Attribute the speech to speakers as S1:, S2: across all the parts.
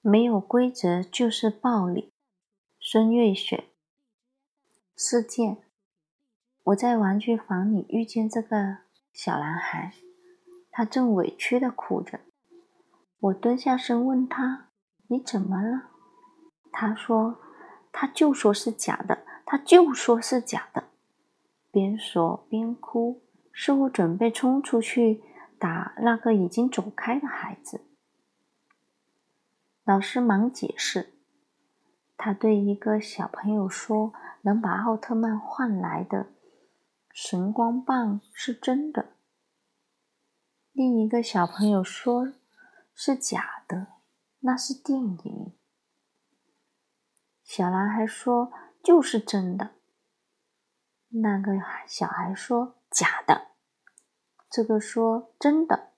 S1: 没有规则就是暴力。孙瑞雪事件。我在玩具房里遇见这个小男孩，他正委屈的哭着。我蹲下身问他：“你怎么了？”他说：“他就说是假的，他就说是假的。”边说边哭，似乎准备冲出去打那个已经走开的孩子。老师忙解释：“他对一个小朋友说，能把奥特曼换来的。”神光棒是真的。另一个小朋友说：“是假的，那是电影。”小男孩说：“就是真的。”那个小孩说：“假的。”这个说：“真的。”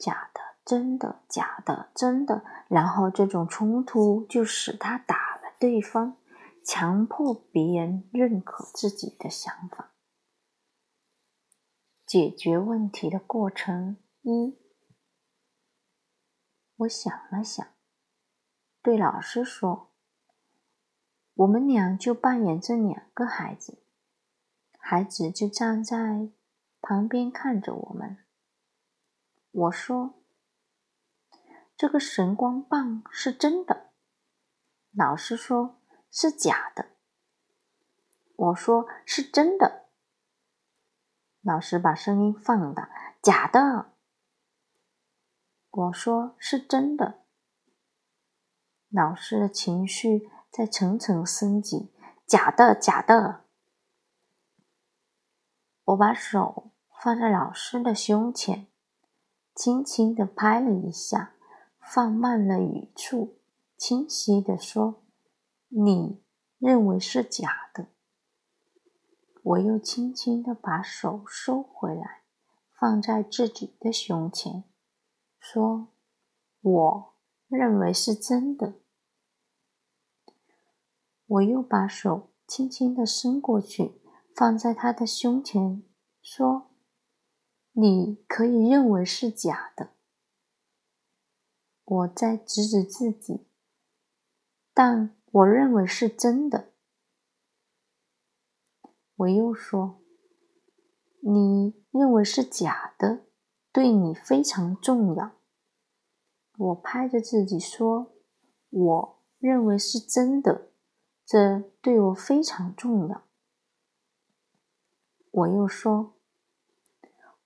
S1: 假的，真的，假的，真的。然后这种冲突就使他打了对方。强迫别人认可自己的想法，解决问题的过程一。我想了想，对老师说：“我们俩就扮演这两个孩子。”孩子就站在旁边看着我们。我说：“这个神光棒是真的。”老师说。是假的，我说是真的。老师把声音放大，假的。我说是真的。老师的情绪在层层升级，假的，假的。我把手放在老师的胸前，轻轻的拍了一下，放慢了语速，清晰的说。你认为是假的，我又轻轻的把手收回来，放在自己的胸前，说：“我认为是真的。”我又把手轻轻的伸过去，放在他的胸前，说：“你可以认为是假的。”我在指指自己，但。我认为是真的。我又说：“你认为是假的，对你非常重要。”我拍着自己说：“我认为是真的，这对我非常重要。”我又说：“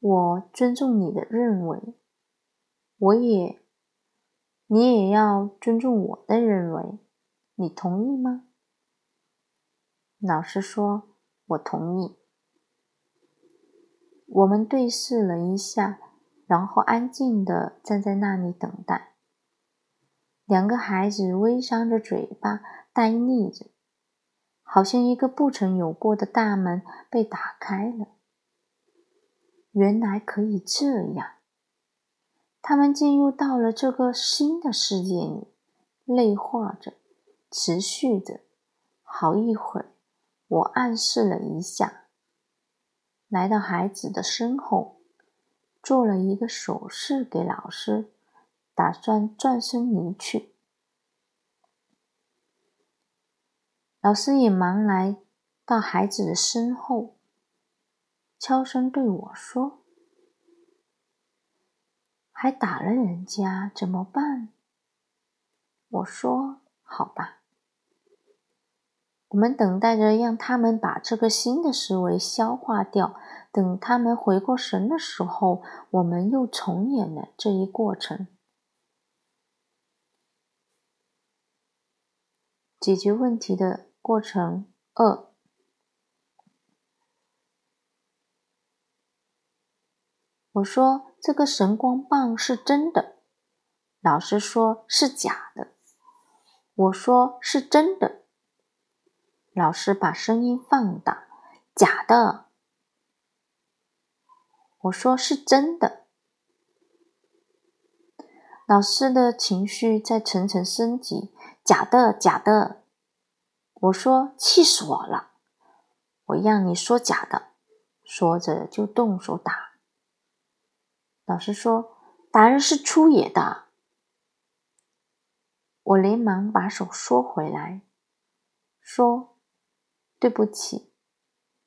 S1: 我尊重你的认为，我也，你也要尊重我的认为。”你同意吗？老师说：“我同意。”我们对视了一下，然后安静的站在那里等待。两个孩子微张着嘴巴，呆立着，好像一个不曾有过的大门被打开了。原来可以这样，他们进入到了这个新的世界里，内化着。持续着好一会儿，我暗示了一下，来到孩子的身后，做了一个手势给老师，打算转身离去。老师也忙来到孩子的身后，悄声对我说：“还打了人家，怎么办？”我说：“好吧。”我们等待着，让他们把这个新的思维消化掉。等他们回过神的时候，我们又重演了这一过程。解决问题的过程二。我说：“这个神光棒是真的。”老师说是假的。我说是真的。老师把声音放大，假的。我说是真的。老师的情绪在层层升级，假的，假的。我说气死我了！我让你说假的，说着就动手打。老师说答案是粗野的。我连忙把手缩回来，说：“对不起，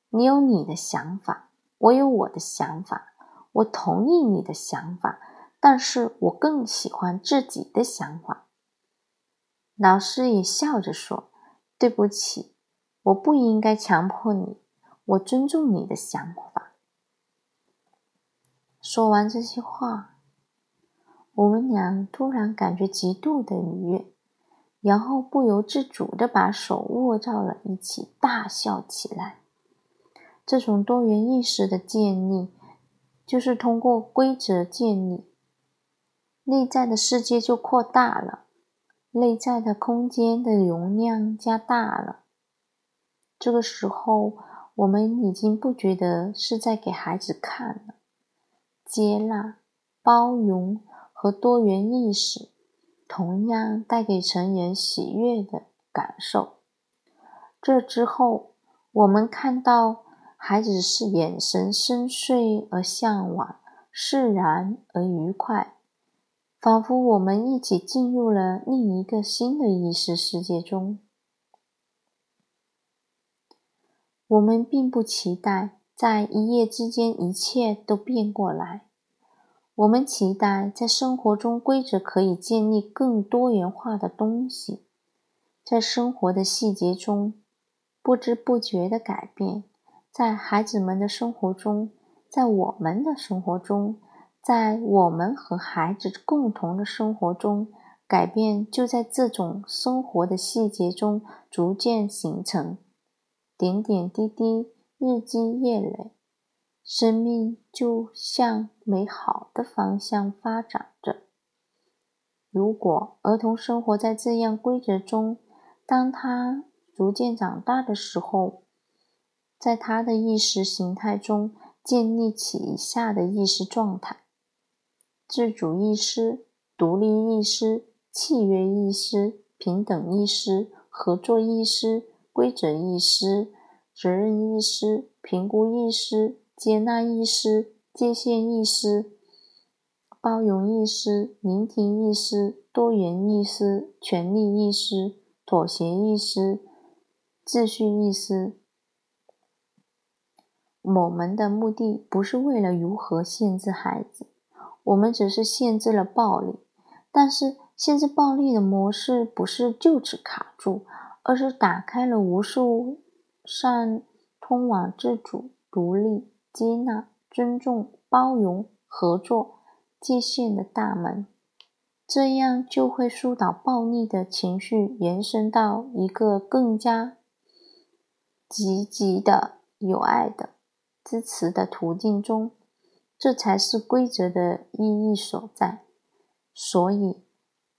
S1: 你有你的想法，我有我的想法，我同意你的想法，但是我更喜欢自己的想法。”老师也笑着说：“对不起，我不应该强迫你，我尊重你的想法。”说完这些话。我们俩突然感觉极度的愉悦，然后不由自主的把手握到了一起，大笑起来。这种多元意识的建立，就是通过规则建立，内在的世界就扩大了，内在的空间的容量加大了。这个时候，我们已经不觉得是在给孩子看了，接纳、包容。和多元意识同样带给成人喜悦的感受。这之后，我们看到孩子是眼神深邃而向往，释然而愉快，仿佛我们一起进入了另一个新的意识世界中。我们并不期待在一夜之间一切都变过来。我们期待在生活中规则可以建立更多元化的东西，在生活的细节中不知不觉的改变，在孩子们的生活中，在我们的生活中，在我们和孩子共同的生活中，改变就在这种生活的细节中逐渐形成，点点滴滴，日积月累。生命就向美好的方向发展着。如果儿童生活在这样规则中，当他逐渐长大的时候，在他的意识形态中建立起以下的意识状态：自主意识、独立意识、契约意识、平等意识、合作意识、规则意识、责任意识、评估意识。接纳意识、界限意识、包容意识、聆听意识、多元意识、权利意识、妥协意识、秩序意识。我们的目的不是为了如何限制孩子，我们只是限制了暴力。但是，限制暴力的模式不是就此卡住，而是打开了无数善通往自主、独立。接纳、尊重、包容、合作界限的大门，这样就会疏导暴力的情绪，延伸到一个更加积极的、有爱的、支持的途径中。这才是规则的意义所在。所以，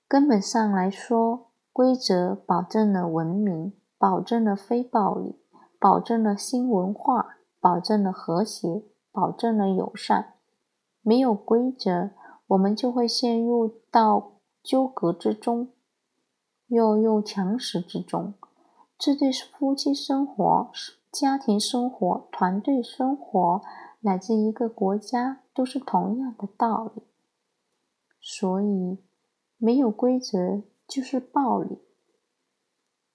S1: 根本上来说，规则保证了文明，保证了非暴力，保证了新文化。保证了和谐，保证了友善。没有规则，我们就会陷入到纠葛之中，又又强食之中。这对夫妻生活、家庭生活、团队生活，乃至一个国家，都是同样的道理。所以，没有规则就是暴力。